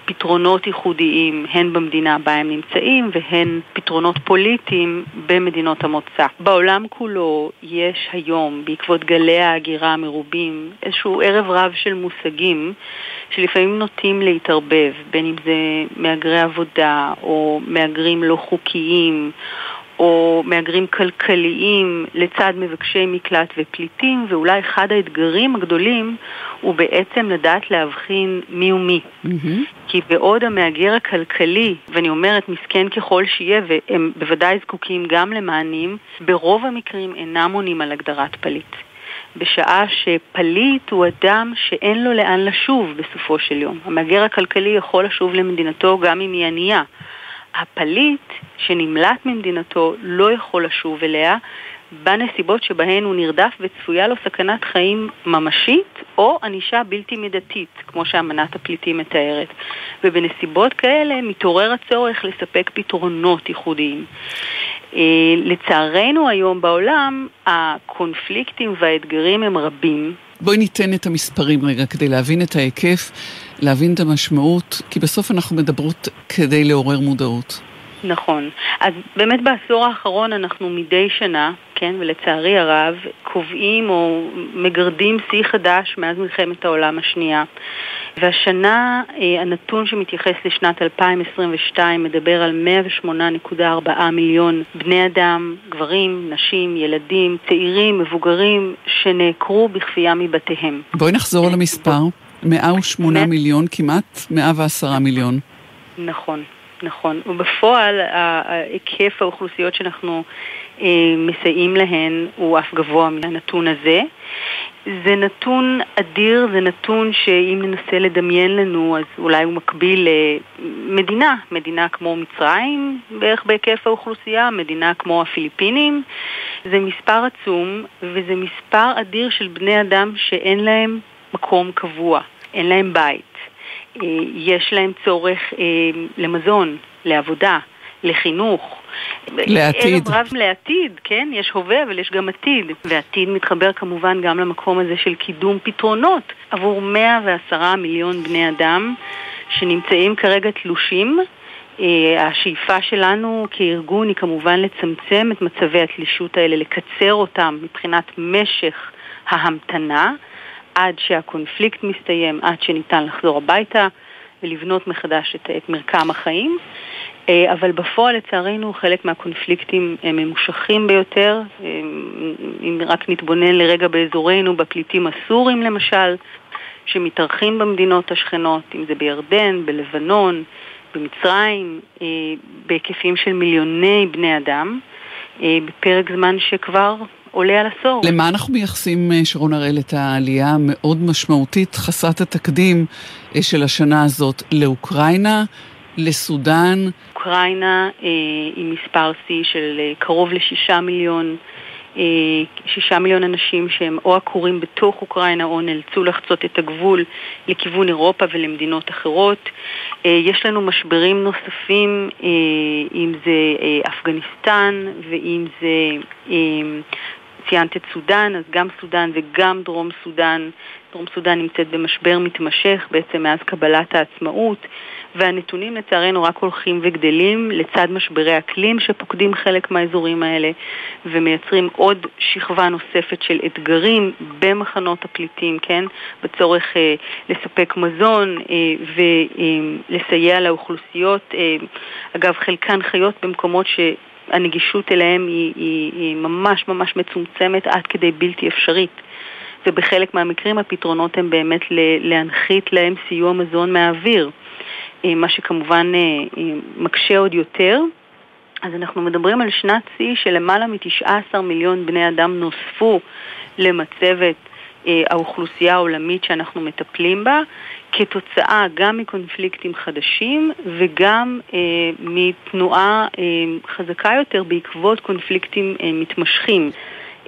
פתרונות ייחודיים, הן במדינה בה הם נמצאים, והן פתרונות פוליטיים במדינות המוצא. בעולם כולו יש היום, בעקבות גלי ההגירה המרובים, איזשהו ערב רב של מושגים שלפעמים נוטים להתערבב, בין אם זה מהגרי עבודה או מהגרים לא חוקיים. או מהגרים כלכליים לצד מבקשי מקלט ופליטים, ואולי אחד האתגרים הגדולים הוא בעצם לדעת להבחין מי הוא מי. מהמם. כי בעוד המהגר הכלכלי, ואני אומרת מסכן ככל שיהיה, והם בוודאי זקוקים גם למענים, ברוב המקרים אינם עונים על הגדרת פליט. בשעה שפליט הוא אדם שאין לו לאן לשוב בסופו של יום. המהגר הכלכלי יכול לשוב למדינתו גם אם היא ענייה. הפליט שנמלט ממדינתו לא יכול לשוב אליה בנסיבות שבהן הוא נרדף וצפויה לו סכנת חיים ממשית או ענישה בלתי מידתית, כמו שאמנת הפליטים מתארת. ובנסיבות כאלה מתעורר הצורך לספק פתרונות ייחודיים. לצערנו היום בעולם הקונפליקטים והאתגרים הם רבים. בואי ניתן את המספרים רגע כדי להבין את ההיקף, להבין את המשמעות, כי בסוף אנחנו מדברות כדי לעורר מודעות. נכון. אז באמת בעשור האחרון אנחנו מדי שנה, כן, ולצערי הרב, קובעים או מגרדים שיא חדש מאז מלחמת העולם השנייה. והשנה אה, הנתון שמתייחס לשנת 2022 מדבר על 108.4 מיליון בני אדם, גברים, נשים, ילדים, צעירים, מבוגרים, שנעקרו בכפייה מבתיהם. בואי נחזור למספר. 108 מיליון, כמעט 110 מיליון. נכון. נכון, ובפועל היקף האוכלוסיות שאנחנו מסייעים להן הוא אף גבוה מהנתון הזה. זה נתון אדיר, זה נתון שאם ננסה לדמיין לנו, אז אולי הוא מקביל למדינה, מדינה כמו מצרים בערך בהיקף האוכלוסייה, מדינה כמו הפיליפינים. זה מספר עצום, וזה מספר אדיר של בני אדם שאין להם מקום קבוע, אין להם בית. אה, יש להם צורך אה, למזון, לעבודה, לחינוך. לעתיד. ערב רב לעתיד, כן? יש הווה אבל יש גם עתיד. ועתיד מתחבר כמובן גם למקום הזה של קידום פתרונות עבור 110 מיליון בני אדם שנמצאים כרגע תלושים. אה, השאיפה שלנו כארגון היא כמובן לצמצם את מצבי התלישות האלה, לקצר אותם מבחינת משך ההמתנה. עד שהקונפליקט מסתיים, עד שניתן לחזור הביתה ולבנות מחדש את, את מרקם החיים. אה, אבל בפועל לצערנו חלק מהקונפליקטים הם ממושכים ביותר. אה, אם רק נתבונן לרגע באזורנו, בפליטים הסורים למשל, שמתארחים במדינות השכנות, אם זה בירדן, בלבנון, במצרים, אה, בהיקפים של מיליוני בני אדם, בפרק זמן שכבר עולה על עשור. למה אנחנו מייחסים, אה, שרון הראל, את העלייה המאוד משמעותית, חסרת התקדים אה, של השנה הזאת לאוקראינה, לסודאן? אוקראינה אה, עם מספר שיא של אה, קרוב לשישה מיליון. שישה מיליון אנשים שהם או עקורים בתוך אוקראינה או נאלצו לחצות את הגבול לכיוון אירופה ולמדינות אחרות. יש לנו משברים נוספים, אם זה אפגניסטן ואם זה ציינת את סודאן, אז גם סודאן וגם דרום סודאן. דרום סודאן נמצאת במשבר מתמשך בעצם מאז קבלת העצמאות, והנתונים לצערנו רק הולכים וגדלים לצד משברי אקלים שפוקדים חלק מהאזורים האלה ומייצרים עוד שכבה נוספת של אתגרים במחנות הפליטים, כן? בצורך אה, לספק מזון אה, ולסייע לאוכלוסיות. אה, אגב, חלקן חיות במקומות ש... הנגישות אליהם היא, היא, היא ממש ממש מצומצמת עד כדי בלתי אפשרית. ובחלק מהמקרים הפתרונות הם באמת להנחית להם סיוע מזון מהאוויר, אה, מה שכמובן אה, אה, מקשה עוד יותר. אז אנחנו מדברים על שנת שיא של למעלה מ-19 מיליון בני אדם נוספו למצבת האוכלוסייה העולמית שאנחנו מטפלים בה, כתוצאה גם מקונפליקטים חדשים וגם אה, מתנועה אה, חזקה יותר בעקבות קונפליקטים אה, מתמשכים.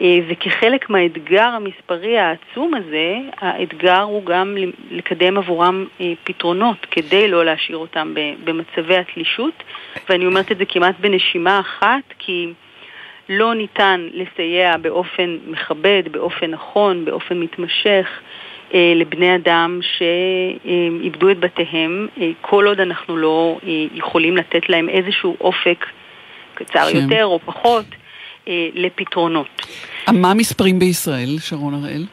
אה, וכחלק מהאתגר המספרי העצום הזה, האתגר הוא גם לקדם עבורם אה, פתרונות כדי לא להשאיר אותם במצבי התלישות, ואני אומרת את זה כמעט בנשימה אחת, כי לא ניתן לסייע באופן מכבד, באופן נכון, באופן מתמשך. אה, לבני אדם שאיבדו את בתיהם, כל עוד אנחנו לא יכולים לתת להם איזשהו אופק קצר שם. יותר או פחות לפתרונות. מה המספרים בישראל, שרון הראל?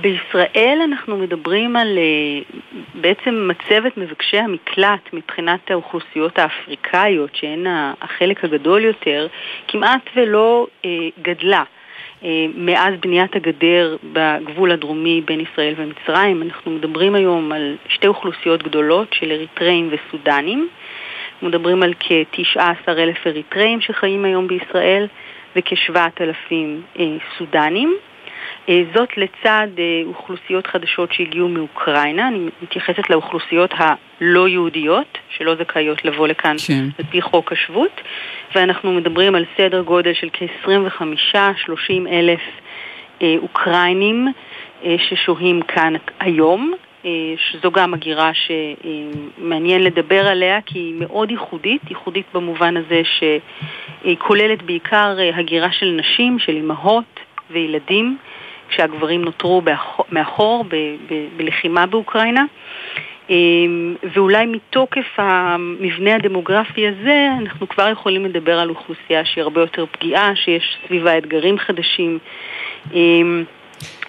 בישראל אנחנו מדברים על בעצם מצבת מבקשי המקלט מבחינת האוכלוסיות האפריקאיות, שהן החלק הגדול יותר, כמעט ולא גדלה. אה, מאז בניית הגדר בגבול הדרומי בין ישראל ומצרים. אנחנו מדברים היום על שתי אוכלוסיות גדולות של אריתראים וסודנים. אנחנו מדברים על כ-19 אלף אריתראים שחיים היום בישראל וכ-7,000 אה, סודנים. אה, זאת לצד אוכלוסיות חדשות שהגיעו מאוקראינה, אני מתייחסת לאוכלוסיות הלא יהודיות, שלא זכאיות לבוא לכאן כן. על פי חוק השבות, ואנחנו מדברים על סדר גודל של כ-25-30 אלף אה, אוקראינים אה, ששוהים כאן היום. שזו גם הגירה שמעניין לדבר עליה כי היא מאוד ייחודית, ייחודית במובן הזה שהיא כוללת בעיקר הגירה של נשים, של אימהות וילדים, כשהגברים נותרו מאחור בלחימה באוקראינה. ואולי מתוקף המבנה הדמוגרפי הזה, אנחנו כבר יכולים לדבר על אוכלוסייה שהיא הרבה יותר פגיעה, שיש סביבה אתגרים חדשים.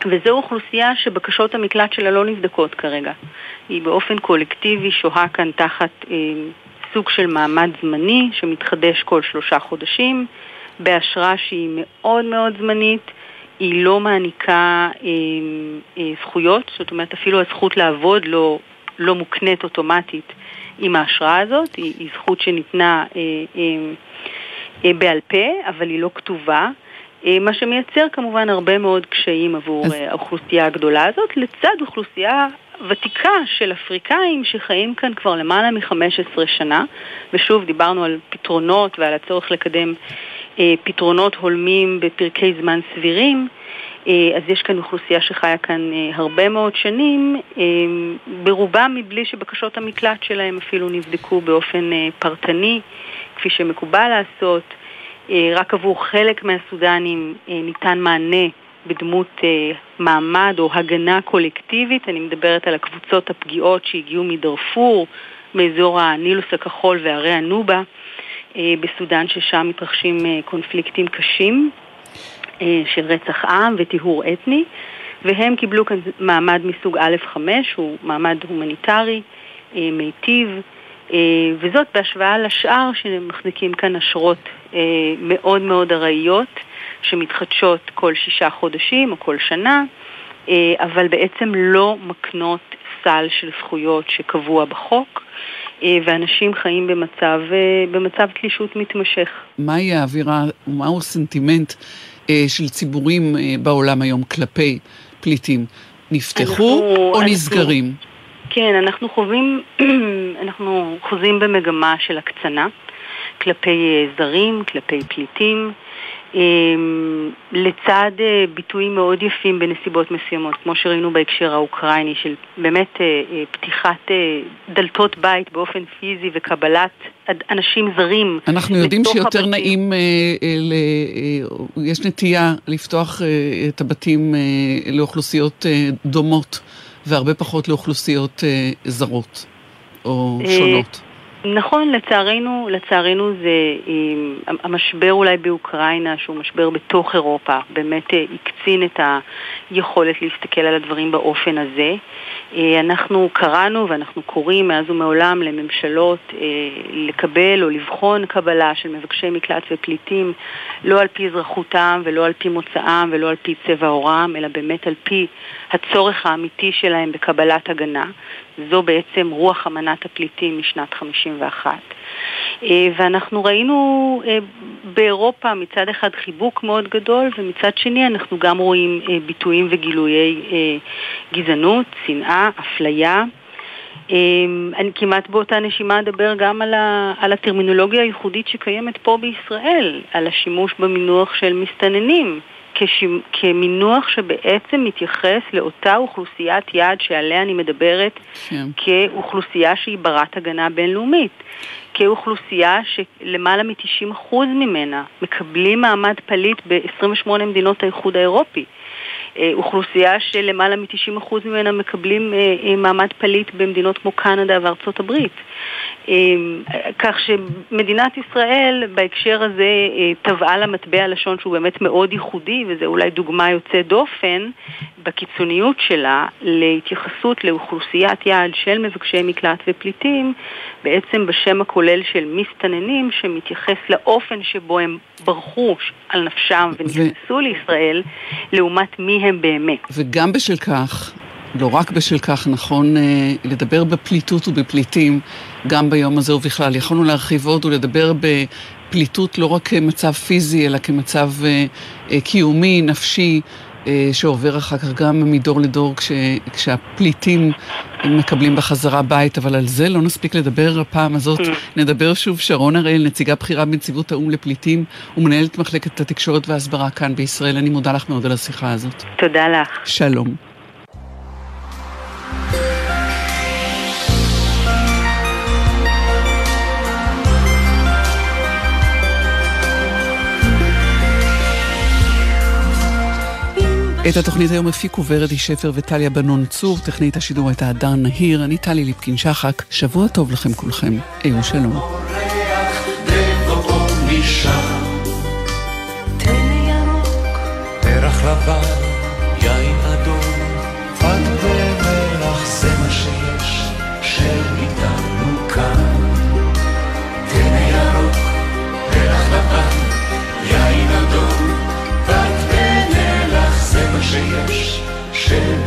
וזו אוכלוסייה שבקשות המקלט שלה לא נבדקות כרגע. היא באופן קולקטיבי שוהה כאן תחת אה, סוג של מעמד זמני שמתחדש כל שלושה חודשים, באשרה שהיא מאוד מאוד זמנית, היא לא מעניקה אה, אה, זכויות, זאת אומרת אפילו הזכות לעבוד לא, לא מוקנית אוטומטית עם האשרה הזאת, היא, היא זכות שניתנה אה, אה, אה, בעל פה, אבל היא לא כתובה. אה, מה שמייצר כמובן הרבה מאוד קשיים עבור אז... אה, האוכלוסייה הגדולה הזאת, לצד אוכלוסייה ותיקה של אפריקאים שחיים כאן כבר למעלה מ-15 שנה, ושוב דיברנו על פתרונות ועל הצורך לקדם אה, פתרונות הולמים בפרקי זמן סבירים. אה, אז יש כאן אוכלוסייה שחיה כאן אה, הרבה מאוד שנים, אה, ברובם מבלי שבקשות המקלט שלהם אפילו נבדקו באופן אה, פרטני, כפי שמקובל לעשות. אה, רק עבור חלק מהסודנים אה, ניתן מענה בדמות אה, מעמד או הגנה קולקטיבית. אני מדברת על הקבוצות הפגיעות שהגיעו מדארפור, מאזור הנילוס הכחול והרי הנובה בסודאן, ששם מתרחשים קונפליקטים קשים של רצח עם וטיהור אתני, והם קיבלו כאן מעמד מסוג א'5, הוא מעמד הומניטרי, מיטיב. אה, וזאת בהשוואה לשאר שמחזיקים כאן אשרות אה, מאוד מאוד ארעיות שמתחדשות כל שישה חודשים או כל שנה, אה, אבל בעצם לא מקנות סל של זכויות שקבוע בחוק. ואנשים חיים במצב, במצב תלישות מתמשך. מהי האווירה, מהו הסנטימנט של ציבורים בעולם היום כלפי פליטים? נפתחו אנחנו, או אנחנו, נסגרים? כן, אנחנו חווים, אנחנו חוזים במגמה של הקצנה כלפי אה, זרים, כלפי פליטים, אמ, לצד אה, ביטויים מאוד יפים בנסיבות מסוימות, כמו שראינו בהקשר האוקראיני, של באמת אה, פתיחת דלתות בית באופן פיזי וקבלת אנשים זרים. אנחנו יודעים שיותר הבתים. נעים, יש נטייה לפתוח את הבתים לאוכלוסיות דומות. והרבה פחות לאוכלוסיות אה, זרות או אה, שונות. נכון, לצערנו, לצערנו זה אה, המשבר אולי באוקראינה, שהוא משבר בתוך אירופה, באמת אה, הקצין את היכולת להסתכל על הדברים באופן הזה. אה, אנחנו קראנו ואנחנו קוראים מאז ומעולם לממשלות לקבל או לבחון קבלה של מבקשי מקלט ופליטים לא על פי אזרחותם ולא על פי מוצאם ולא על פי צבע עורם, אלא באמת על פי הצורך האמיתי שלהם בקבלת הגנה. זו בעצם רוח אמנת הפליטים משנת 51. אה, ואנחנו ראינו אה, באירופה מצד אחד חיבוק מאוד גדול, ומצד שני אנחנו גם רואים אה, ביטויים וגילויי גזענות, שנאה, אפליה. אני כמעט באותה נשימה אדבר גם על, ה, על הטרמינולוגיה הייחודית שקיימת פה בישראל, על השימוש במינוח של מסתננים. כמינוח שבעצם מתייחס לאותה אוכלוסיית יעד שעליה אני מדברת כן. כאוכלוסייה שהיא ברת הגנה בינלאומית. כאוכלוסייה שלמעלה מ-90% ממנה מקבלים מעמד פליט ב-28 מדינות האיחוד האירופי. אה, אוכלוסייה שלמעלה מ-90% ממנה מקבלים אה, אה, מעמד פליט במדינות כמו קנדה וארצות הברית. כך שמדינת ישראל בהקשר הזה טבעה לה מטבע לשון שהוא באמת מאוד ייחודי, וזו אולי דוגמה יוצאת דופן בקיצוניות שלה להתייחסות לאוכלוסיית יעד של מבקשי מקלט ופליטים, בעצם בשם הכולל של מסתננים, שמתייחס לאופן שבו הם ברחו על נפשם ונכנסו ו... לישראל, לעומת מי הם באמת. וגם בשל כך, לא רק בשל כך נכון אה, לדבר בפליטות ובפליטים גם ביום הזה ובכלל. יכולנו להרחיב עוד ולדבר בפליטות לא רק כמצב פיזי, אלא כמצב אה, אה, קיומי, נפשי, שעובר אחר כך גם מדור לדור כש, כשהפליטים מקבלים בחזרה בית, אבל על זה לא נספיק לדבר הפעם הזאת. Mm. נדבר שוב, שרון הראל, נציגה בכירה בנציבות האו"ם לפליטים ומנהלת מחלקת התקשורת וההסברה כאן בישראל. אני מודה לך מאוד על השיחה הזאת. תודה לך. שלום. את התוכנית היום הפיקו ורדי שפר וטליה בנון צור, טכנית השידור הייתה הדר נהיר, אני טלי ליפקין שחק, שבוע טוב לכם כולכם, היו שלום. משם, תן ירוק, פרח לבן żyjesz, żyjesz.